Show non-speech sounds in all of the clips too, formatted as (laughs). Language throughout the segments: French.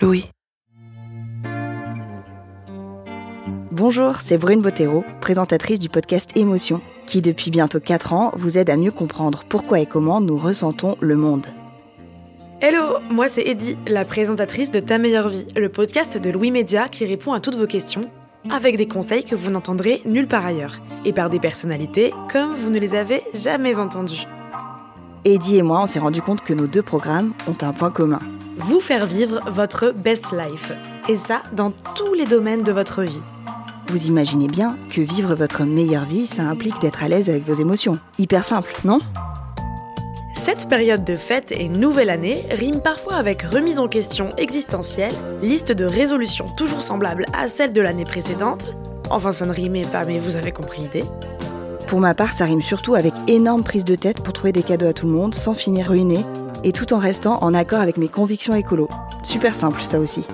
Louis. Bonjour, c'est Brune Bottero, présentatrice du podcast Émotion, qui depuis bientôt 4 ans vous aide à mieux comprendre pourquoi et comment nous ressentons le monde. Hello, moi c'est Eddie, la présentatrice de Ta meilleure vie, le podcast de Louis Média qui répond à toutes vos questions, avec des conseils que vous n'entendrez nulle part ailleurs, et par des personnalités comme vous ne les avez jamais entendues. Eddie et moi, on s'est rendu compte que nos deux programmes ont un point commun. Vous faire vivre votre best life, et ça dans tous les domaines de votre vie. Vous imaginez bien que vivre votre meilleure vie, ça implique d'être à l'aise avec vos émotions. Hyper simple, non? Cette période de fête et nouvelle année rime parfois avec remise en question existentielle, liste de résolutions toujours semblables à celles de l'année précédente. Enfin, ça ne rimait pas, mais vous avez compris l'idée. Pour ma part, ça rime surtout avec énorme prise de tête pour trouver des cadeaux à tout le monde sans finir ruiné, et tout en restant en accord avec mes convictions écolo. Super simple, ça aussi.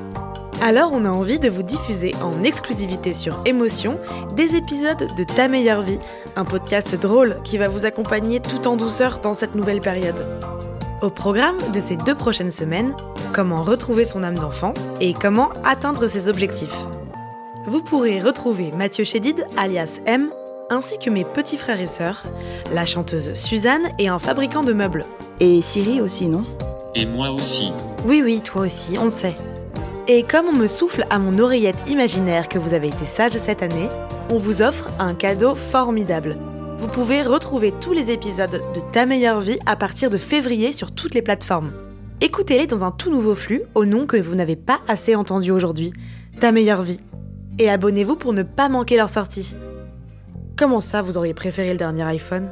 Alors, on a envie de vous diffuser en exclusivité sur Émotion des épisodes de Ta meilleure vie, un podcast drôle qui va vous accompagner tout en douceur dans cette nouvelle période. Au programme de ces deux prochaines semaines, comment retrouver son âme d'enfant et comment atteindre ses objectifs. Vous pourrez retrouver Mathieu Chédid, alias M, ainsi que mes petits frères et sœurs, la chanteuse Suzanne et un fabricant de meubles. Et Siri aussi, non? Et moi aussi. Oui, oui, toi aussi, on le sait. Et comme on me souffle à mon oreillette imaginaire que vous avez été sage cette année, on vous offre un cadeau formidable. Vous pouvez retrouver tous les épisodes de Ta meilleure vie à partir de février sur toutes les plateformes. Écoutez-les dans un tout nouveau flux au nom que vous n'avez pas assez entendu aujourd'hui, Ta meilleure vie. Et abonnez-vous pour ne pas manquer leur sortie. Comment ça, vous auriez préféré le dernier iPhone?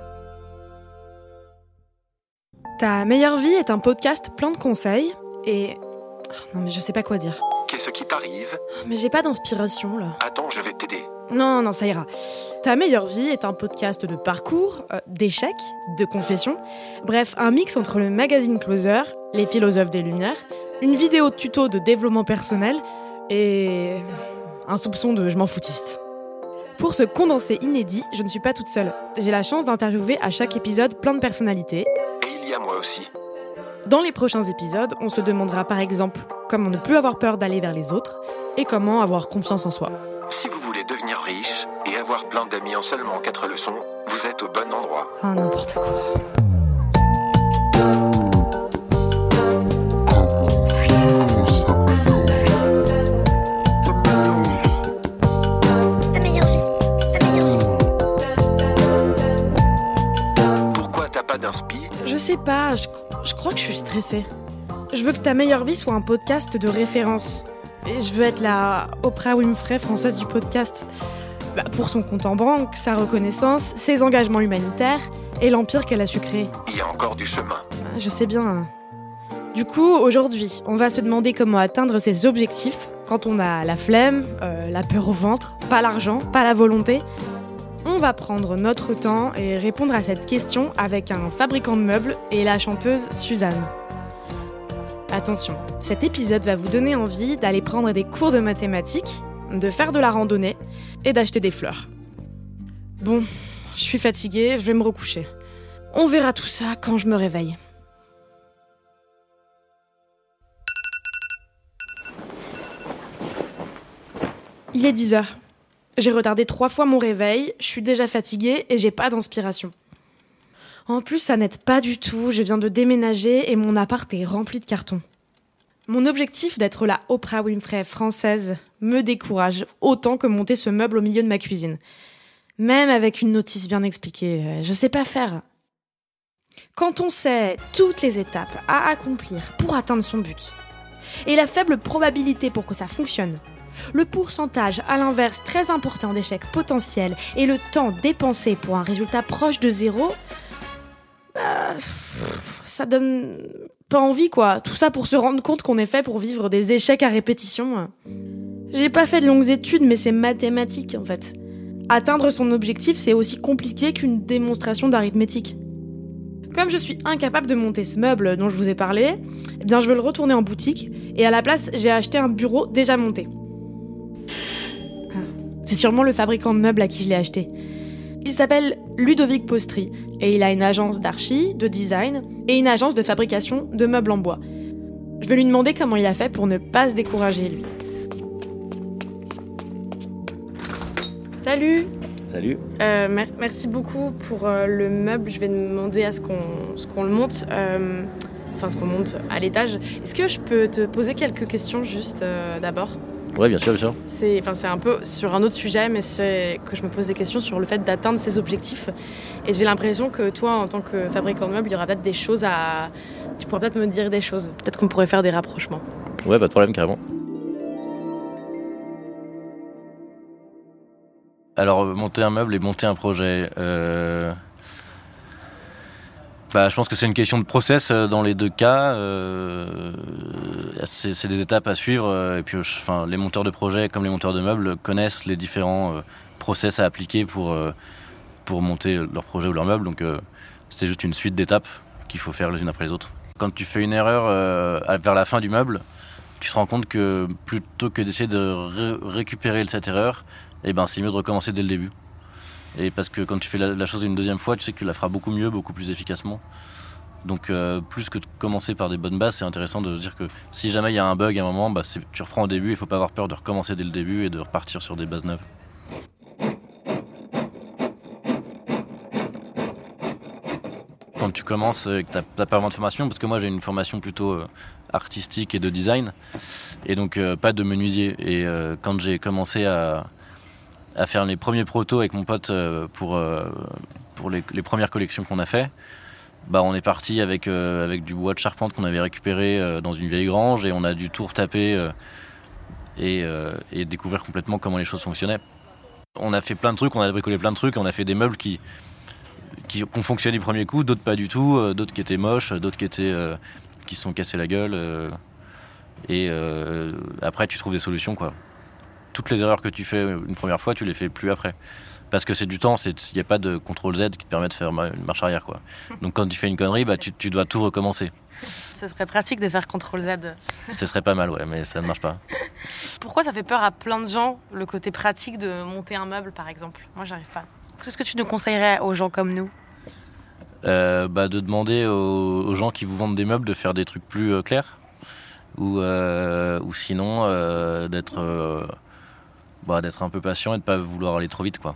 Ta meilleure vie est un podcast plein de conseils et... Oh, non mais je sais pas quoi dire. Qu'est-ce qui t'arrive? Mais j'ai pas d'inspiration là. Attends, je vais t'aider. Non, non, ça ira. Ta meilleure vie est un podcast de parcours, euh, d'échecs, de confessions. Bref, un mix entre le magazine Closer, les philosophes des Lumières, une vidéo tuto de développement personnel et un soupçon de je m'en foutiste. Pour ce condensé inédit, je ne suis pas toute seule. J'ai la chance d'interviewer à chaque épisode plein de personnalités. Et il y a moi aussi. Dans les prochains épisodes, on se demandera par exemple comment ne plus avoir peur d'aller vers les autres et comment avoir confiance en soi. Si vous voulez devenir riche et avoir plein d'amis en seulement 4 leçons, vous êtes au bon endroit. Ah, n'importe quoi. Sais pas, je, je crois que je suis stressée. Je veux que ta meilleure vie soit un podcast de référence. Et je veux être la Oprah Winfrey française du podcast. Bah, pour son compte en banque, sa reconnaissance, ses engagements humanitaires et l'empire qu'elle a su créer. Il y a encore du chemin. Ah, Je sais bien. Du coup, aujourd'hui, on va se demander comment atteindre ses objectifs quand on a la flemme, euh, la peur au ventre, pas l'argent, pas la volonté. On va prendre notre temps et répondre à cette question avec un fabricant de meubles et la chanteuse Suzanne. Attention, cet épisode va vous donner envie d'aller prendre des cours de mathématiques, de faire de la randonnée et d'acheter des fleurs. Bon, je suis fatiguée, je vais me recoucher. On verra tout ça quand je me réveille. Il est 10 heures. J'ai retardé trois fois mon réveil, je suis déjà fatiguée et j'ai pas d'inspiration. En plus, ça n'aide pas du tout, je viens de déménager et mon appart est rempli de cartons. Mon objectif d'être la Oprah Winfrey française me décourage autant que monter ce meuble au milieu de ma cuisine. Même avec une notice bien expliquée, euh, je sais pas faire. Quand on sait toutes les étapes à accomplir pour atteindre son but, et la faible probabilité pour que ça fonctionne, le pourcentage à l'inverse très important d'échecs potentiels et le temps dépensé pour un résultat proche de zéro, bah, ça donne pas envie quoi. Tout ça pour se rendre compte qu'on est fait pour vivre des échecs à répétition. J'ai pas fait de longues études, mais c'est mathématique en fait. Atteindre son objectif, c'est aussi compliqué qu'une démonstration d'arithmétique. Comme je suis incapable de monter ce meuble dont je vous ai parlé, eh bien je veux le retourner en boutique et à la place, j'ai acheté un bureau déjà monté. C'est sûrement le fabricant de meubles à qui je l'ai acheté. Il s'appelle Ludovic Postri et il a une agence d'archi, de design et une agence de fabrication de meubles en bois. Je vais lui demander comment il a fait pour ne pas se décourager lui. Salut Salut. Euh, mer- merci beaucoup pour euh, le meuble. Je vais demander à ce qu'on le monte, euh, enfin ce qu'on monte à l'étage. Est-ce que je peux te poser quelques questions juste d'abord? Ouais, bien sûr, bien sûr. C'est enfin c'est un peu sur un autre sujet, mais c'est que je me pose des questions sur le fait d'atteindre ses objectifs. Et j'ai l'impression que toi, en tant que fabricant de meubles, il y aura peut-être des choses à, tu pourras peut-être me dire des choses. Peut-être qu'on pourrait faire des rapprochements. Ouais, pas de problème, carrément. Alors, monter un meuble et monter un projet. euh, Bah, je pense que c'est une question de process euh, dans les deux cas. euh, C'est des étapes à suivre. euh, Et puis, les monteurs de projets comme les monteurs de meubles connaissent les différents process à appliquer pour, pour monter leur projet ou leur meuble. Donc, c'est juste une suite d'étapes qu'il faut faire les unes après les autres. Quand tu fais une erreur vers la fin du meuble, tu te rends compte que plutôt que d'essayer de ré- récupérer cette erreur, eh ben, c'est mieux de recommencer dès le début. Et parce que quand tu fais la, chose une deuxième fois, tu sais que tu la feras beaucoup mieux, beaucoup plus efficacement. Donc euh, plus que de commencer par des bonnes bases, c'est intéressant de se dire que si jamais il y a un bug à un moment, bah, tu reprends au début, il faut pas avoir peur de recommencer dès le début et de repartir sur des bases neuves. Quand tu commences et que tu n'as pas vraiment de formation, parce que moi j'ai une formation plutôt euh, artistique et de design, et donc euh, pas de menuisier. Et euh, quand j'ai commencé à, à faire les premiers protos avec mon pote euh, pour, euh, pour les, premières collections qu'on a fait, bah on est parti avec, euh, avec du bois de charpente qu'on avait récupéré dans une vieille grange et on a dû tout retaper et, et découvrir complètement comment les choses fonctionnaient. On a fait plein de trucs, on a bricolé plein de trucs, on a fait des meubles qui, qui, ont fonctionné du premier coup, d'autres pas du tout, d'autres qui étaient moches, d'autres qui étaient qui se sont cassés la gueule. et après, tu trouves des solutions, quoi. Toutes les erreurs que tu fais une première fois, tu les fais plus après. Parce que c'est du temps, il n'y a pas de contrôle Z qui te permet de faire une marche arrière, quoi. (laughs) Donc quand tu fais une connerie, bah, tu, tu dois tout recommencer. Ce serait pratique de faire CTRL Z. Ce serait pas mal, ouais, mais ça ne marche pas. (laughs) Pourquoi ça fait peur à plein de gens le côté pratique de monter un meuble par exemple? Moi j'arrive pas. Qu'est-ce que tu nous conseillerais aux gens comme nous? Euh, bah, de demander aux, aux gens qui vous vendent des meubles de faire des trucs plus euh, clairs. Ou, euh, ou sinon, d'être bah, d'être un peu patient et de pas vouloir aller trop vite, quoi.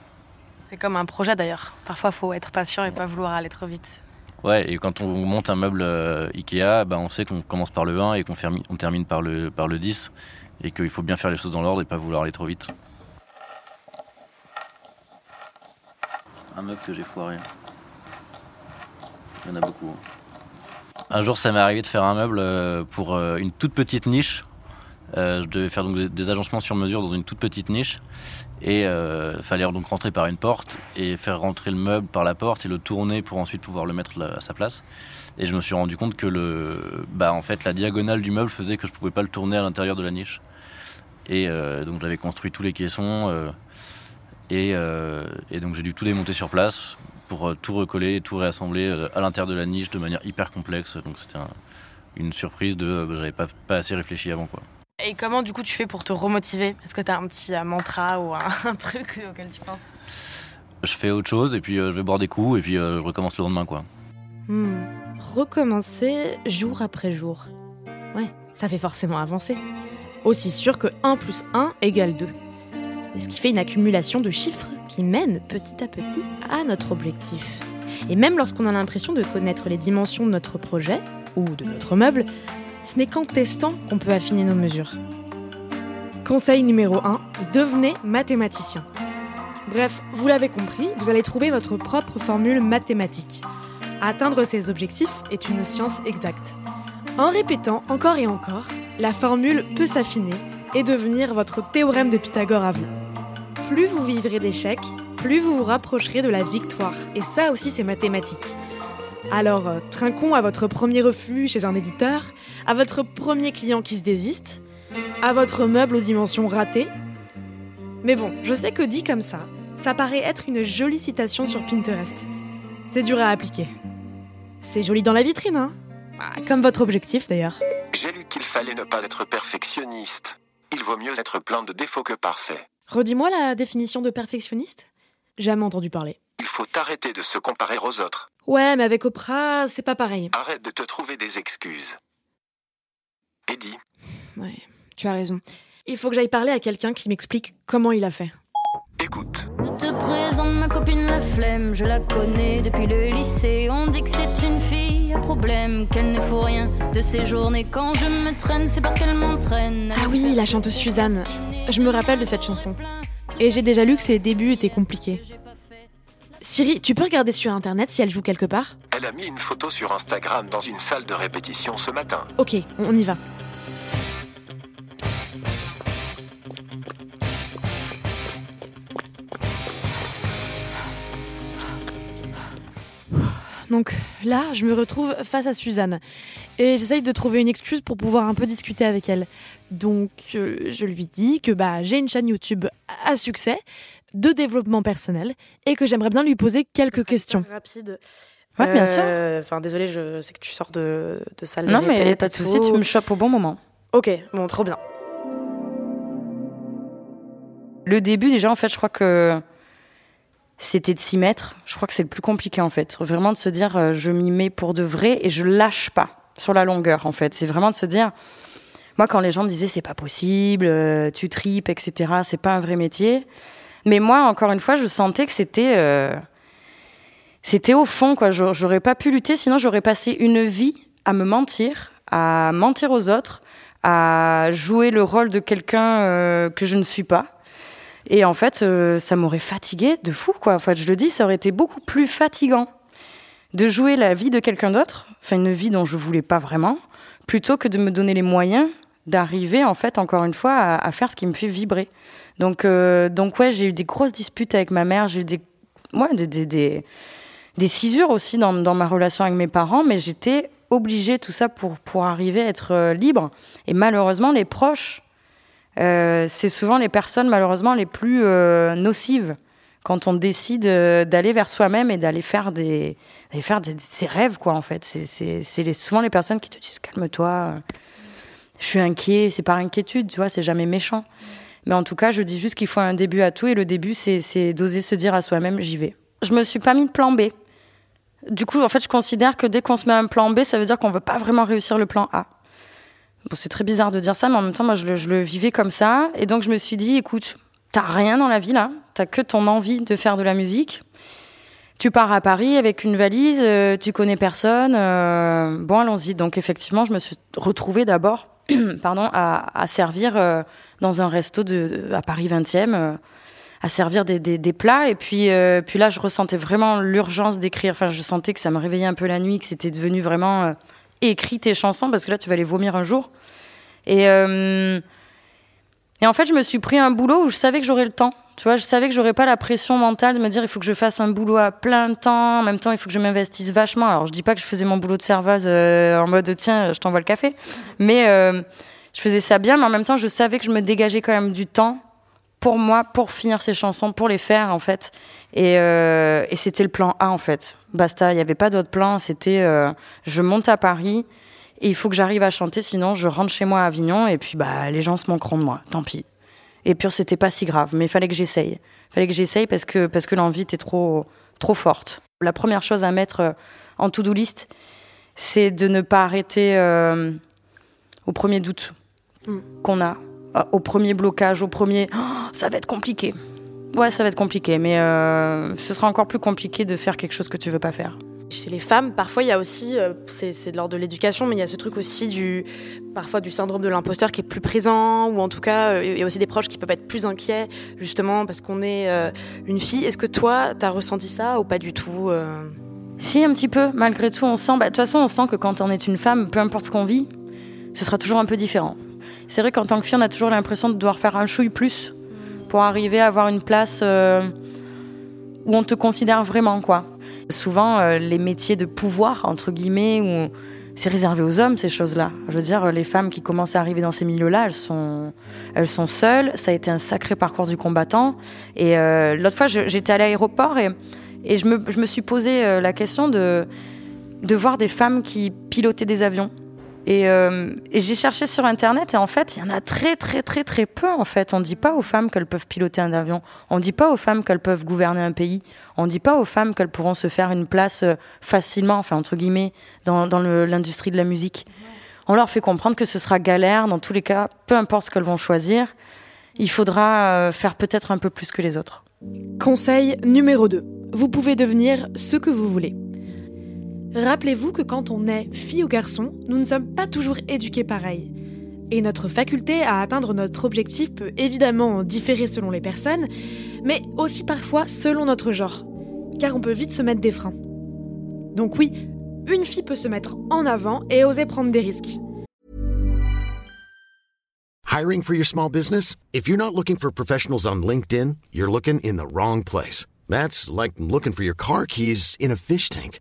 C'est comme un projet d'ailleurs. Parfois faut être patient et pas vouloir aller trop vite. Ouais, et quand on monte un meuble euh, Ikea, bah, on sait qu'on commence par le 1 et qu'on fermi- on termine par le, par le 10 et qu'il faut bien faire les choses dans l'ordre et pas vouloir aller trop vite. Un meuble que j'ai foiré. Il y en a beaucoup. hein. Un jour, ça m'est arrivé de faire un meuble euh, pour euh, une toute petite niche. Euh, je devais faire donc des, agencements sur mesure dans une toute petite niche. Et il fallait donc rentrer par une porte et faire rentrer le meuble par la porte et le tourner pour ensuite pouvoir le mettre là- à sa place. Et je me suis rendu compte que le, bah, en fait, la diagonale du meuble faisait que je pouvais pas le tourner à l'intérieur de la niche. Et euh, donc j'avais construit tous les caissons euh, et, euh, donc j'ai dû tout démonter sur place pour euh, tout recoller et tout réassembler euh, à l'intérieur de la niche de manière hyper complexe. Donc c'était un- une surprise de, euh, j'avais pas, pas assez réfléchi avant quoi. Et comment du coup tu fais pour te remotiver? Est-ce que tu as un petit euh, mantra ou un, (laughs) un truc auquel tu penses? Je fais autre chose et puis euh, je vais boire des coups et puis euh, je recommence le lendemain quoi. Hmm. Recommencer jour après jour. Ouais, ça fait forcément avancer. Aussi sûr que 1 plus 1 égale 2. Et ce qui fait une accumulation de chiffres qui mène petit à petit à notre objectif. Et même lorsqu'on a l'impression de connaître les dimensions de notre projet ou de notre meuble, ce n'est qu'en testant qu'on peut affiner nos mesures. Conseil numéro 1, devenez mathématicien. Bref, vous l'avez compris, vous allez trouver votre propre formule mathématique. Atteindre ces objectifs est une science exacte. En répétant encore et encore, la formule peut s'affiner et devenir votre théorème de Pythagore à vous. Plus vous vivrez d'échecs, plus vous vous rapprocherez de la victoire. Et ça aussi, c'est mathématique. Alors, euh, trinquons à votre premier refus chez un éditeur, à votre premier client qui se désiste, à votre meuble aux dimensions ratées. Mais bon, je sais que dit comme ça, ça paraît être une jolie citation sur Pinterest. C'est dur à appliquer. C'est joli dans la vitrine, hein ah, Comme votre objectif d'ailleurs. J'ai lu qu'il fallait ne pas être perfectionniste. Il vaut mieux être plein de défauts que parfait. Redis-moi la définition de perfectionniste Jamais entendu parler. Il faut arrêter de se comparer aux autres. Ouais, mais avec Oprah, c'est pas pareil. Arrête de te trouver des excuses. Eddie, Ouais, tu as raison. Il faut que j'aille parler à quelqu'un qui m'explique comment il a fait. écoute. Je te présente ma copine la flemme, je la connais depuis le lycée. On dit que c'est une fille à problème, qu'elle ne faut rien de ses journées. Quand je me traîne, c'est parce qu'elle m'entraîne. Ah oui, la chanteuse Suzanne. Je me rappelle de cette chanson. Et j'ai déjà lu que ses débuts étaient compliqués. Siri, tu peux regarder sur internet si elle joue quelque part? Elle a mis une photo sur Instagram dans une salle de répétition ce matin. Ok, on y va. Donc là, je me retrouve face à Suzanne et j'essaye de trouver une excuse pour pouvoir un peu discuter avec elle. Donc euh, je lui dis que bah, j'ai une chaîne YouTube à succès de développement personnel et que j'aimerais bien lui poser quelques questions. Rapide. Ouais, bien sûr. Enfin, désolé, je sais que tu sors de, de salle Non, mais pas de souci, tu me chopes au bon moment. Ok, bon, trop bien. Le début, déjà, en fait, je crois que c'était de s'y mettre. Je crois que c'est le plus compliqué, en fait. Vraiment de se dire, euh, je m'y mets pour de vrai et je lâche pas sur la longueur, en fait. C'est vraiment de se dire, moi, quand les gens me disaient, c'est pas possible, euh, tu tripes, etc., c'est pas un vrai métier. Mais moi, encore une fois, je sentais que c'était. euh, au fond, quoi. J'aurais j'aurais pas pu lutter, sinon j'aurais passé une vie à me mentir, à mentir aux autres, à jouer le rôle de quelqu'un euh, que je ne suis pas. Et en fait, euh, ça m'aurait fatigué de fou, quoi. En fait, je le dis, ça aurait été beaucoup plus fatigant de jouer la vie de quelqu'un d'autre, enfin une vie dont je voulais pas vraiment, plutôt que de me donner les moyens d'arriver, en fait, encore une fois, à, à faire ce qui me fait vibrer. Donc, euh, donc ouais, j'ai eu des grosses disputes avec ma mère, j'ai eu des, ouais, des, des, des, des cisures aussi dans, dans ma relation avec mes parents, mais j'étais obligée tout ça pour, pour arriver à être euh, libre. Et malheureusement, les proches, euh, c'est souvent les personnes malheureusement les plus euh, nocives quand on décide d'aller vers soi-même et d'aller faire des faire ses rêves quoi en fait. C'est souvent les personnes qui te disent calme-toi je suis inquiet c'est par inquiétude tu vois c'est jamais méchant mais en tout cas je dis juste qu'il faut un début à tout et le début c'est d'oser se dire à soi-même j'y vais je me suis pas mis de plan B du coup en fait je considère que dès qu'on se met un plan B ça veut dire qu'on veut pas vraiment réussir le plan A Bon, c'est très bizarre de dire ça, mais en même temps, moi, je le, vivais comme ça. Et donc, je me suis dit, écoute, t'as rien dans la vie, là. T'as que ton envie de faire de la musique. Tu pars à Paris avec une valise, euh, tu connais personne. euh, bon, allons-y. Donc, effectivement, je me suis retrouvée d'abord, (clears throat) pardon, à, à servir euh, dans un resto à Paris 20e, euh, à servir des, plats. Et puis, euh, puis là, je ressentais vraiment l'urgence d'écrire. Enfin, je sentais que ça me réveillait un peu la nuit, que c'était devenu vraiment euh, tes chansons parce que là, tu vas les vomir un jour. Et, euh, et en fait, je me suis pris un boulot où je savais que j'aurais le temps. Tu vois, je savais que j'aurais pas la pression mentale de me dire il faut que je fasse un boulot à plein temps. En même temps, il faut que je m'investisse vachement. Alors, je dis pas que je faisais mon boulot de serveuse en mode tiens, je t'envoie le café, mais je faisais ça bien. Mais en même temps, je savais que je me dégageais quand même du temps pour moi, pour finir ces chansons, pour les faire en fait. Et, euh, c'était le plan A en fait. Basta, il n'y avait pas d'autre plan. C'était euh, je monte à Paris et il faut que j'arrive à chanter, sinon je rentre chez moi à Avignon et puis bah les gens se manqueront de moi. Tant pis. Et puis c'était pas si grave, mais il fallait que j'essaye. Il fallait que j'essaye parce que parce que l'envie était trop trop forte. La première chose à mettre euh, en to-do list, c'est de ne pas arrêter euh, au premier doute qu'on a, euh, au premier blocage, au premier Oh, ça va être compliqué. Ouais, ça va être compliqué, mais euh, ce sera encore plus compliqué de faire quelque chose que tu veux pas faire. Chez les femmes, parfois il y a aussi, euh, c'est de l'ordre de l'éducation, mais il y a ce truc aussi du, parfois du syndrome de l'imposteur qui est plus présent, ou en tout cas, euh, il y a aussi des proches qui peuvent être plus inquiets, justement parce qu'on est euh, une fille. Est-ce que toi, t'as ressenti ça ou pas du tout Si, un petit peu. Malgré tout, on sent, bah, de toute façon, on sent que quand on est une femme, peu importe ce qu'on vit, ce sera toujours un peu différent. C'est vrai qu'en tant que fille, on a toujours l'impression de devoir faire un chouille plus pour arriver à avoir une place où on te considère vraiment, quoi. Souvent, euh, les métiers de pouvoir, entre guillemets, où c'est réservé aux hommes, ces choses-là. Je veux dire, les femmes qui commencent à arriver dans ces milieux-là, elles sont, elles sont seules. Ça a été un sacré parcours du combattant. Et euh, l'autre fois, j'étais à l'aéroport et, et je, me, je me suis posé euh, la question de, de voir des femmes qui pilotaient des avions. Euh, et, j'ai cherché sur internet et en fait, il y en a très très très très peu en fait. On dit pas aux femmes qu'elles peuvent piloter un avion. On dit pas aux femmes qu'elles peuvent gouverner un pays. On dit pas aux femmes qu'elles pourront se faire une place euh, facilement, enfin entre guillemets, dans, dans l'industrie de la musique. On leur fait comprendre que ce sera galère dans tous les cas, peu importe ce qu'elles vont choisir. Il faudra euh, faire peut-être un peu plus que les autres. Conseil numéro 2. Vous pouvez devenir ce que vous voulez. Rappelez-vous que quand on est fille ou garçon, nous ne sommes pas toujours éduqués pareil. Et notre faculté à atteindre notre objectif peut évidemment différer selon les personnes, mais aussi parfois selon notre genre, car on peut vite se mettre des freins. Donc oui, une fille peut se mettre en avant et oser prendre des risques. Hiring for your small business? If you're not looking for professionals on LinkedIn, you're looking in the wrong place. That's like looking for your car keys in a fish tank.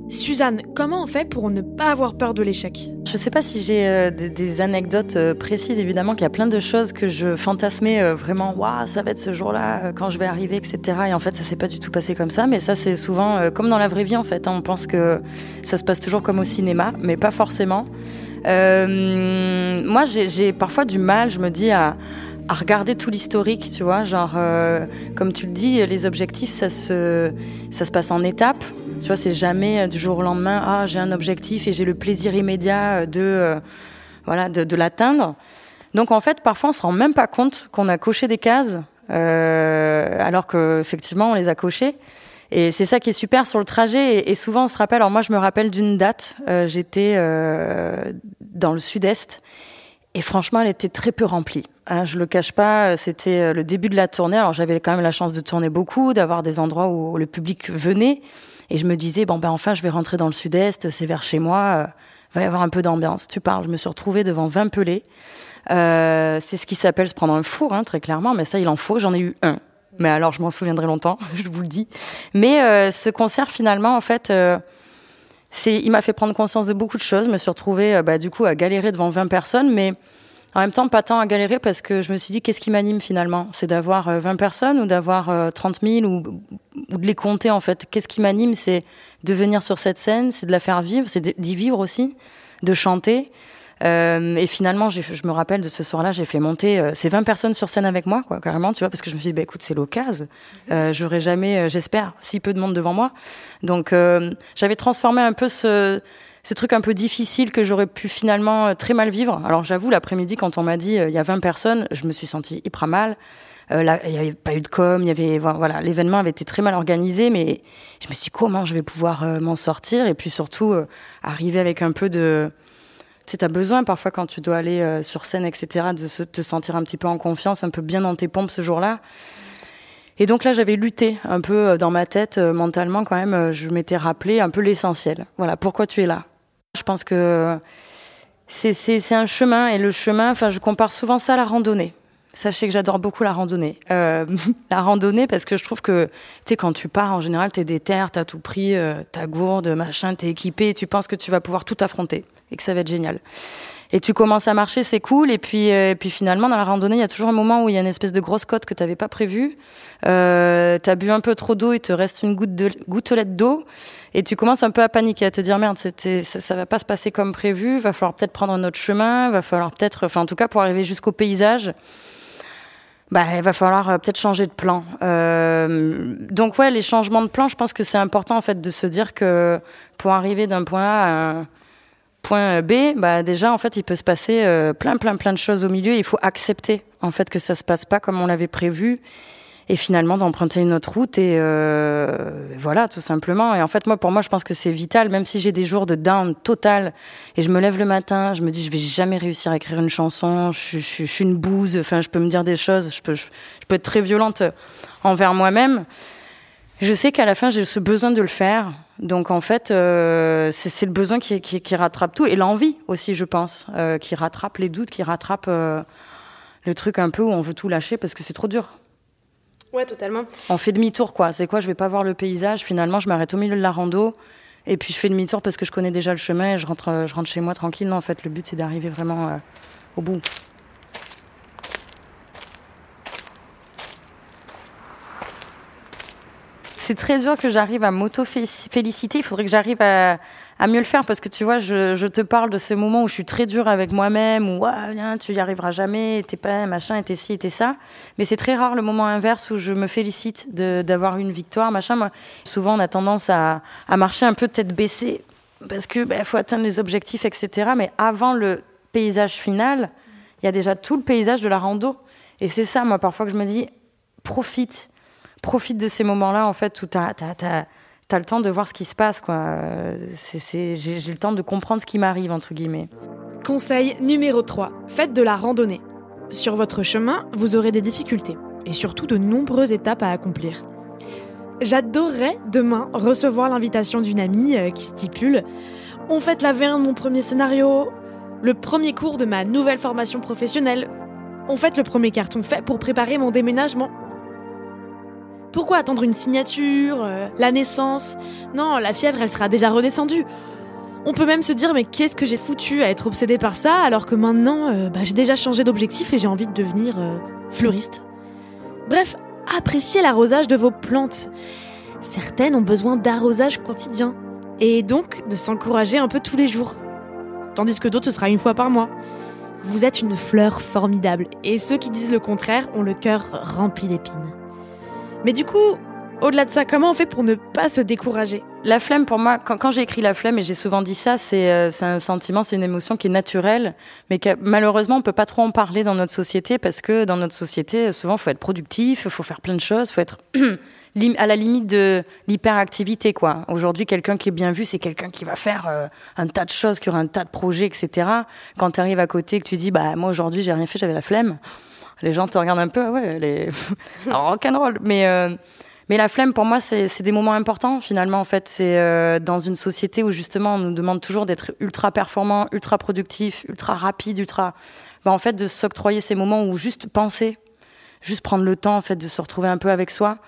Suzanne, comment on fait pour ne pas avoir peur de l'échec? Je sais pas si j'ai euh, des, anecdotes euh, précises, évidemment qu'il y a plein de choses que je fantasmais euh, vraiment, waouh, ça va être ce jour-là, quand je vais arriver, etc. Et en fait, ça s'est pas du tout passé comme ça, mais ça c'est souvent comme dans la vraie vie en fait. Hein. on pense que ça se passe toujours comme au cinéma, mais pas forcément. moi, j'ai parfois du mal, je me dis, à à regarder tout l'historique, tu vois, genre, comme tu le dis, les objectifs, ça se, ça se passe en étapes. Tu vois, c'est jamais euh, du jour au lendemain, ah, j'ai un objectif et j'ai le plaisir immédiat euh, de, euh, voilà, de, l'atteindre. Donc en fait, parfois, on se rend même pas compte qu'on a coché des cases, euh, alors qu'effectivement, on les a cochées. Et c'est ça qui est super sur le trajet. Et, souvent, on se rappelle. Alors moi, je me rappelle d'une date. J'étais euh, dans le sud-est. Et franchement, elle était très peu remplie. Hein, je le cache pas, c'était le début de la tournée. Alors j'avais quand même la chance de tourner beaucoup, d'avoir des endroits où le public venait. Et je me disais, bon, ben enfin, je vais rentrer dans le sud-est, c'est vers chez moi, euh, va y avoir un peu d'ambiance. Tu parles, je me suis retrouvée devant 20 pelés. Euh, c'est ce qui s'appelle se prendre un four, hein, très clairement, mais ça, il en faut. J'en ai eu un. Mais alors, je m'en souviendrai longtemps, (laughs) je vous le dis. Mais euh, ce concert, finalement, en fait, euh, c'est, il m'a fait prendre conscience de beaucoup de choses. Me suis retrouvée, euh, bah, du coup, à galérer devant 20 personnes, mais en même temps, pas tant à galérer parce que je me suis dit, qu'est-ce qui m'anime finalement? C'est d'avoir 20 euh, personnes ou d'avoir 30 euh, 000 ou, ou, de les compter en fait? Qu'est-ce qui m'anime? C'est de venir sur cette scène, c'est de la faire vivre, c'est d'y vivre aussi, de chanter. Euh, et finalement, je me rappelle de ce soir-là, j'ai fait monter euh, ces 20 personnes sur scène avec moi, quoi, carrément, tu vois, parce que je me suis dit, bah, écoute, c'est l'occasion. Euh, J'aurais jamais, j'espère, si peu de monde devant moi. Donc, j'avais transformé un peu ce, ce truc un peu difficile que j'aurais pu finalement euh, très mal vivre. Alors j'avoue, l'après-midi, quand on m'a dit euh, il y a 20 personnes, je me suis sentie hyper mal. Euh, il n'y avait pas eu de com, il y avait voilà, l'événement avait été très mal organisé, mais je me suis dit comment je vais pouvoir m'en sortir? Et puis surtout arriver avec un peu de sais, as besoin parfois quand tu dois aller sur scène, etc., de te sentir un petit peu en confiance, un peu bien dans tes pompes ce jour-là. Et donc là, j'avais lutté un peu dans ma tête, mentalement quand même, je m'étais rappelé un peu l'essentiel. Voilà, pourquoi tu es là? Je pense que c'est un chemin et le chemin, enfin, je compare souvent ça à la randonnée. Sachez que j'adore beaucoup la randonnée. Euh, (laughs) la randonnée parce que je trouve que, tu sais, quand tu pars, en général, t'es déter, t'as tout pris, euh, ta gourde, machin, t'es équipé, et tu penses que tu vas pouvoir tout affronter. et que ça va être génial. Et tu commences à marcher, c'est cool. Et puis, euh, puis finalement, dans la randonnée, il y a toujours un moment où il y a une espèce de grosse côte que tu n'avais pas prévue. Euh, tu as bu un peu trop d'eau, il te reste une goutte de, gouttelette d'eau. Et tu commences un peu à paniquer, à te dire merde, ça, ça va pas se passer comme prévu. Va falloir peut-être prendre un autre chemin. Va falloir peut-être, enfin en tout cas pour arriver jusqu'au paysage bah, il va falloir euh, peut-être changer de plan. Euh, donc ouais, les changements de plan, je pense que c'est important en fait de se dire que pour arriver d'un point A à un point B, bah déjà en fait il peut se passer euh, plein plein plein de choses au milieu. Il faut accepter en fait que ça se passe pas comme on l'avait prévu et finalement d'emprunter une autre route et euh, voilà tout simplement. Et en fait moi pour moi je pense que c'est vital même si j'ai des jours de down total et je me lève le matin je me dis je vais jamais réussir à écrire une chanson je, je, je suis une bouse enfin je peux me dire des choses je peux je, peux être très violente envers moi-même. Je sais qu'à la fin j'ai ce besoin de le faire. Donc en fait euh, c'est le besoin qui, qui, qui, rattrape tout et l'envie aussi je pense euh, qui rattrape les doutes qui rattrape euh, le truc un peu où on veut tout lâcher parce que c'est trop dur Ouais, totalement. On fait demi-tour, quoi. C'est quoi Je vais pas voir le paysage. Finalement, je m'arrête au milieu de la rando. Et puis, je fais demi-tour parce que je connais déjà le chemin et je rentre, je rentre chez moi tranquille. Non, en fait, le but, c'est d'arriver vraiment euh, au bout. C'est très dur que j'arrive à m'auto-féliciter. Il faudrait que j'arrive à, à mieux le faire parce que tu vois, je, te parle de ces moments où je suis très dure avec moi-même, où ah, tu y arriveras jamais, t'es pas machin, t'es ci, t'es ça. Mais c'est très rare le moment inverse où je me félicite d'avoir une victoire, machin. Moi, souvent, on a tendance à, à marcher un peu tête baissée parce que bah, faut atteindre les objectifs, etc. Mais avant le paysage final, il y a déjà tout le paysage de la rando. Et c'est ça, moi, parfois que je me dis, profite, profite de ces moments-là, en fait, où t'as, t'as, le temps de voir ce qui se passe. quoi. J'ai le temps de comprendre ce qui m'arrive, entre guillemets. Conseil numéro 3. Faites de la randonnée. Sur votre chemin, vous aurez des difficultés et surtout de nombreuses étapes à accomplir. J'adorerais demain recevoir l'invitation d'une amie euh, qui stipule On fête la V1 de mon premier scénario, le premier cours de ma nouvelle formation professionnelle, on fête le premier carton fait pour préparer mon déménagement. Pourquoi attendre une signature, euh, la naissance? Non, la fièvre, elle sera déjà redescendue. On peut même se dire, mais qu'est-ce que j'ai foutu à être obsédée par ça alors que maintenant, euh, bah, j'ai déjà changé d'objectif et j'ai envie de devenir euh, fleuriste? Bref, appréciez l'arrosage de vos plantes. Certaines ont besoin d'arrosage quotidien et donc de s'encourager un peu tous les jours. Tandis que d'autres, ce sera une fois par mois. Vous êtes une fleur formidable et ceux qui disent le contraire ont le cœur rempli d'épines. Mais du coup, au-delà de ça, comment on fait pour ne pas se décourager? La flemme, pour moi, quand, j'ai écrit la flemme, et j'ai souvent dit ça, c'est euh, un sentiment, c'est une émotion qui est naturelle, mais que malheureusement, on peut pas trop en parler dans notre société, parce que dans notre société, souvent, faut être productif, faut faire plein de choses, faut être (clears throat) à la limite de l'hyperactivité, quoi. Aujourd'hui, quelqu'un qui est bien vu, c'est quelqu'un qui va faire euh, un tas de choses, qui aura un tas de projets, etc. Quand tu arrives à côté, que tu dis, bah moi aujourd'hui, j'ai rien fait, j'avais la flemme les gens te regardent un peu, ouais, les (laughs) rock'n'roll. Mais euh, mais la flemme, pour moi, c'est des moments importants finalement. En fait, c'est euh, dans une société où justement on nous demande toujours d'être ultra performant, ultra productif, ultra rapide, ultra. Bah, en fait, de s'octroyer ces moments où juste penser, juste prendre le temps en fait de se retrouver un peu avec soi,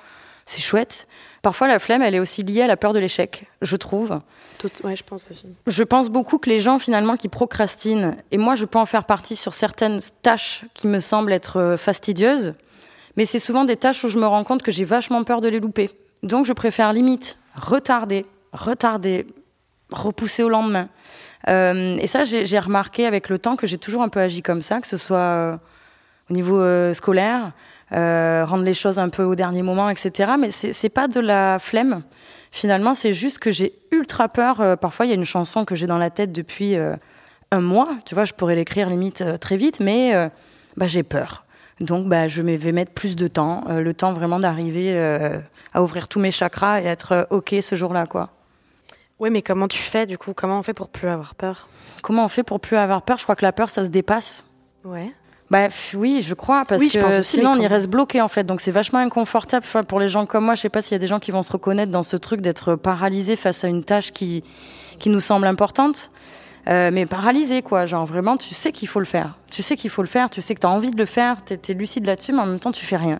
c'est chouette. Parfois, la flemme, elle est aussi liée à la peur de l'échec, je trouve. Tout, ouais, je pense aussi. Je pense beaucoup que les gens, finalement, qui procrastinent, et moi, je peux en faire partie sur certaines tâches qui me semblent être euh, fastidieuses, mais c'est souvent des tâches où je me rends compte que j'ai vachement peur de les louper. Donc, je préfère limite retarder, retarder, repousser au lendemain. Euh, et ça, j'ai remarqué avec le temps que j'ai toujours un peu agi comme ça, que ce soit euh, au niveau euh, scolaire, euh, rendre les choses un peu au dernier moment, etc. Mais c'est pas de la flemme. Finalement, c'est juste que j'ai ultra peur. Euh, parfois, il y a une chanson que j'ai dans la tête depuis euh, un mois. Tu vois, je pourrais l'écrire limite très vite, mais bah, j'ai peur. Donc, bah, je vais mettre plus de temps, le temps vraiment d'arriver à ouvrir tous mes chakras et être OK ce jour-là, quoi. Oui, mais comment tu fais du coup? Comment on fait pour plus avoir peur? Comment on fait pour plus avoir peur? Je crois que la peur, ça se dépasse. Ouais. Bah oui, je crois, parce Oui, je que sinon on y reste bloqué en fait. Donc c'est vachement inconfortable pour les gens comme moi. Je sais pas s'il y a des gens qui vont se reconnaître dans ce truc d'être paralysé face à une tâche qui qui nous semble importante. Euh, mais paralysé quoi, genre vraiment tu sais qu'il faut le faire. Tu sais qu'il faut le faire, tu sais que tu as envie de le faire, tu es, lucide là-dessus, mais en même temps tu fais rien.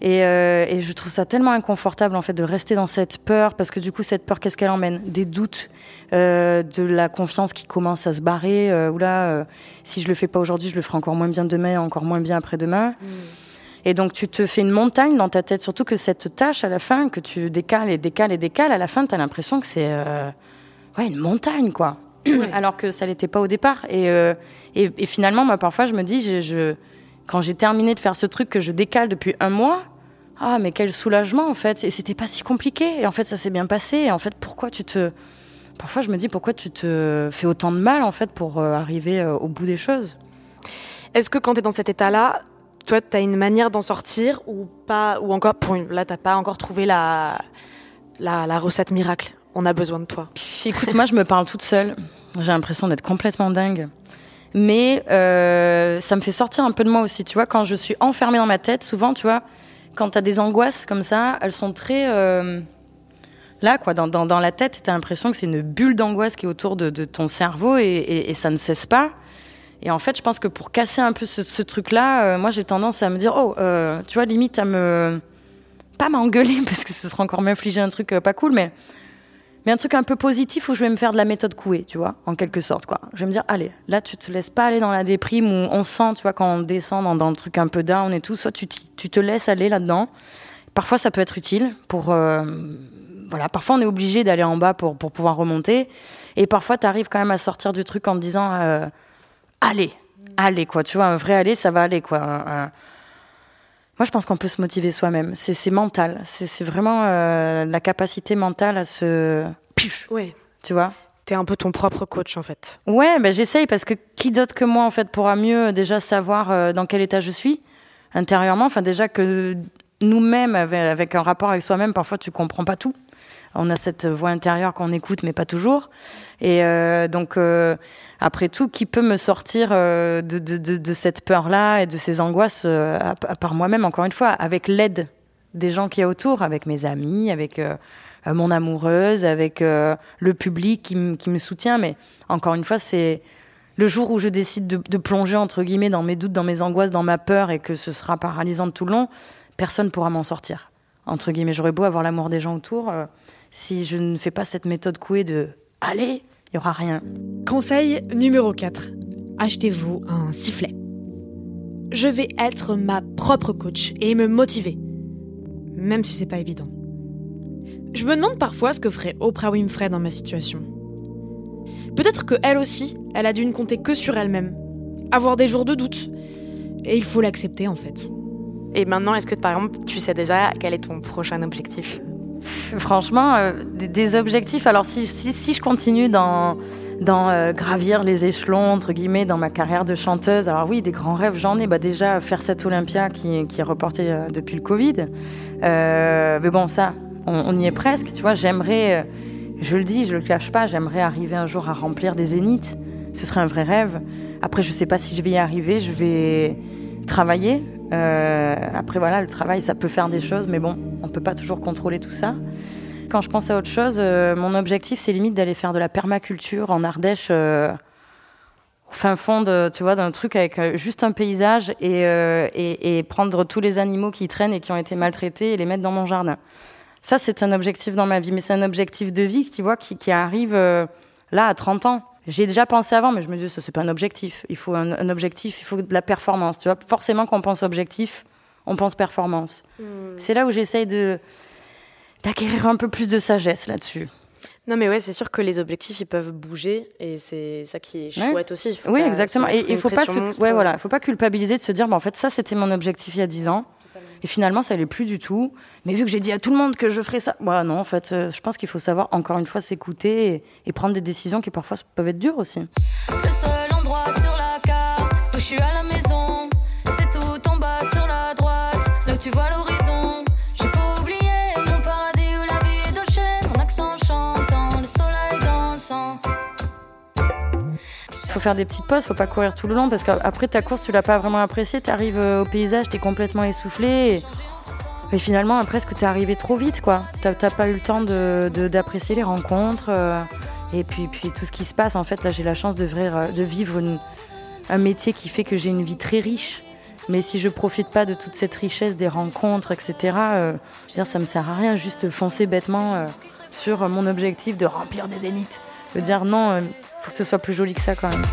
Et, euh, et je trouve ça tellement inconfortable en fait de rester dans cette peur parce que du coup cette peur qu'est-ce qu'elle emmène? Des doutes, euh, de la confiance qui commence à se barrer. Euh, ou là, si je le fais pas aujourd'hui, je le ferai encore moins bien demain, encore moins bien après-demain. Et donc tu te fais une montagne dans ta tête, surtout que cette tâche à la fin que tu décales et décales et décales, à la fin tu as l'impression que c'est ouais, une montagne quoi. (clears throat) Alors que ça l'était pas au départ. Et, et, et finalement, moi parfois je me dis, je, je- quand j'ai terminé de faire ce truc que je décale depuis un mois, ah mais quel soulagement en fait. Et c'était pas si compliqué. Et en fait ça s'est bien passé. Et en fait pourquoi tu te... Parfois je me dis pourquoi tu te fais autant de mal en fait pour euh, arriver euh, au bout des choses? Est-ce que quand tu es dans cet état-là, toi, tu as une manière d'en sortir ou pas Ou encore, pour une- là, tu pas encore trouvé la, la, la recette miracle? On a besoin de toi. Écoute, moi, je me parle toute seule. J'ai l'impression d'être complètement dingue. Mais euh, ça me fait sortir un peu de moi aussi. Tu vois, quand je suis enfermée dans ma tête, souvent, tu vois, quand tu as des angoisses comme ça, elles sont très. euh, là, quoi, dans, la tête, tu as l'impression que c'est une bulle d'angoisse qui est autour de, ton cerveau et, ça ne cesse pas. Et en fait, je pense que pour casser un peu ce, truc-là, euh, moi, j'ai tendance à me dire, oh, tu vois, limite à me. Pas m'engueuler, (laughs) parce que ce sera encore m'infliger un truc pas cool, mais mais un truc un peu positif où je vais me faire de la méthode couée, tu vois, en quelque sorte, quoi. Je vais me dire, allez, là, tu te laisses pas aller dans la déprime où on sent, tu vois, quand on descend dans, le truc un peu down et tout, soit tu, tu te laisses aller là-dedans. Parfois, ça peut être utile pour, euh, voilà, parfois on est obligé d'aller en bas pour, pour pouvoir remonter. Et parfois, tu arrives quand même à sortir du truc en te disant, euh, allez, allez, quoi, tu vois, un vrai aller, ça va aller, quoi. Moi, je pense qu'on peut se motiver soi-même. C'est mental. C'est vraiment euh, la capacité mentale à se. Pif, Ouais. tu vois? Tu es un peu ton propre coach, en fait. Ouais, ben j'essaye parce que qui d'autre que moi, en fait, pourra mieux euh, déjà savoir euh, dans quel état je suis intérieurement? Enfin, déjà que nous-mêmes, avec, avec un rapport avec soi-même, parfois tu comprends pas tout. On a cette voix intérieure qu'on écoute, mais pas toujours. Et euh, donc, euh, après tout, qui peut me sortir euh, de, cette peur-là et de ces angoisses, à, moi-même, encore une fois, avec l'aide des gens qui y a autour, avec mes amis, avec mon amoureuse, avec le public qui, me soutient. Mais encore une fois, c'est le jour où je décide de, plonger, entre guillemets, dans mes doutes, dans mes angoisses, dans ma peur et que ce sera paralysant tout le long, personne pourra m'en sortir. Entre guillemets, j'aurais beau avoir l'amour des gens autour. Si je ne fais pas cette méthode couée de allez, il y aura rien. Conseil numéro 4. Achetez-vous un sifflet. Je vais être ma propre coach et me motiver. Même si c'est pas évident. Je me demande parfois ce que ferait Oprah Winfrey dans ma situation. Peut-être que elle aussi, elle a dû ne compter que sur elle-même. Avoir des jours de doute. Et il faut l'accepter en fait. Et maintenant, est-ce que par exemple, tu sais déjà quel est ton prochain objectif? Franchement, euh, des, objectifs. Alors, si, je continue dans, euh, gravir les échelons, entre guillemets, dans ma carrière de chanteuse, alors oui, des grands rêves, j'en ai. Bah, déjà, faire cette Olympia qui, est reportée euh, depuis le Covid. Mais bon, ça, on, on y est presque, tu vois. J'aimerais, je le dis, je le cache pas, j'aimerais arriver un jour à remplir des zéniths. Ce serait un vrai rêve. Après, je sais pas si je vais y arriver. Je vais travailler. Euh, après, voilà, le travail, ça peut faire des choses, mais bon, on peut pas toujours contrôler tout ça. Quand je pense à autre chose, euh, mon objectif, c'est limite d'aller faire de la permaculture en Ardèche, euh, au fin fond de, tu vois, d'un truc avec euh, juste un paysage et, euh, et, et prendre tous les animaux qui traînent et qui ont été maltraités et les mettre dans mon jardin. Ça, c'est un objectif dans ma vie, mais c'est un objectif de vie, tu vois, qui, qui arrive euh, là à 30 ans. J'ai déjà pensé avant, mais je me dis, ça, c'est pas un objectif. Il faut un, un objectif, il faut de la performance. Tu vois, forcément, quand on pense objectif, on pense performance. C'est là où j'essaye de d'acquérir un peu plus de sagesse là-dessus. Non, mais ouais, c'est sûr que les objectifs, ils peuvent bouger et c'est ça qui est Ouais. chouette aussi. Faut Oui, exactement. Et il faut pas pression se, monstre. ouais, voilà, faut pas culpabiliser de se dire, bah, en fait, ça, c'était mon objectif il y a 10 ans. Et finalement, ça l'est plus du tout. Mais vu que j'ai dit à tout le monde que je ferais ça, bah non, en fait, euh, je pense qu'il faut savoir encore une fois s'écouter et, et prendre des décisions qui parfois peuvent être dures aussi. Faire des petites pauses, faut pas courir tout le long parce qu'après ta course, tu l'as pas vraiment appréciée. Tu arrives au paysage, tu es complètement essoufflé. Et, finalement, presque tu es arrivé trop vite, quoi? T'as pas eu le temps de- de- d'apprécier les rencontres. euh, et puis, puis tout ce qui se passe. En fait, là, j'ai la chance de, vivre- de vivre un métier qui fait que j'ai une vie très riche. Mais si je profite pas de toute cette richesse des rencontres, etc., euh, ça me sert à rien juste foncer bêtement euh, sur mon objectif de remplir des zéniths. Je veux dire, non, euh, que ce soit plus joli que ça quand même.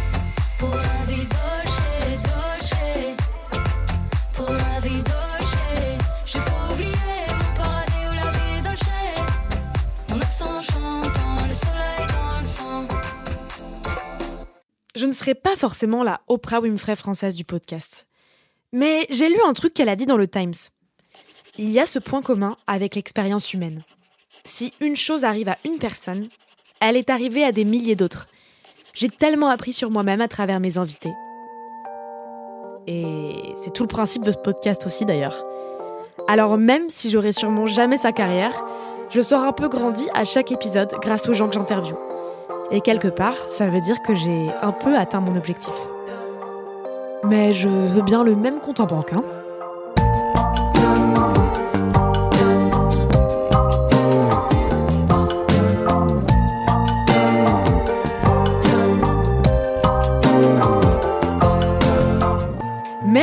Je ne serai pas forcément la Oprah Winfrey française du podcast. Mais j'ai lu un truc qu'elle a dit dans le Times. Il y a ce point commun avec l'expérience humaine. Si une chose arrive à une personne, elle est arrivée à des milliers d'autres. J'ai tellement appris sur moi-même à travers mes invités. Et c'est tout le principe de ce podcast aussi d'ailleurs. Alors même si j'aurai sûrement jamais sa carrière, je sors un peu grandi à chaque épisode grâce aux gens que j'interviewe. Et quelque part, ça veut dire que j'ai un peu atteint mon objectif. Mais je veux bien le même compte en banque, hein.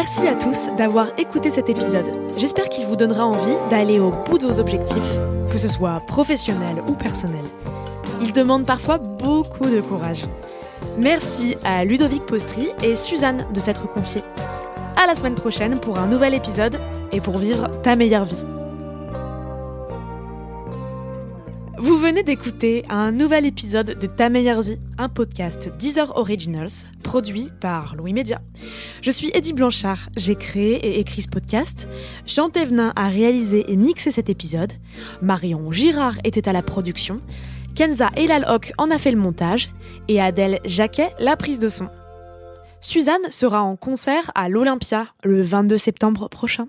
Merci à tous d'avoir écouté cet épisode. J'espère qu'il vous donnera envie d'aller au bout de vos objectifs, que ce soit professionnel ou personnel. Il demande parfois beaucoup de courage. Merci à Ludovic Postri et Suzanne de s'être confiés. À la semaine prochaine pour un nouvel épisode et pour vivre ta meilleure vie. Vous venez d'écouter un nouvel épisode de Ta meilleure vie, un podcast Deezer Originals produit par Louis Média. Je suis Eddie Blanchard, j'ai créé et écrit ce podcast. Jean Thévenin a réalisé et mixé cet épisode. Marion Girard était à la production. Kenza Elalhoc en a fait le montage et Adèle Jacquet la prise de son. Suzanne sera en concert à l'Olympia le 22 septembre prochain.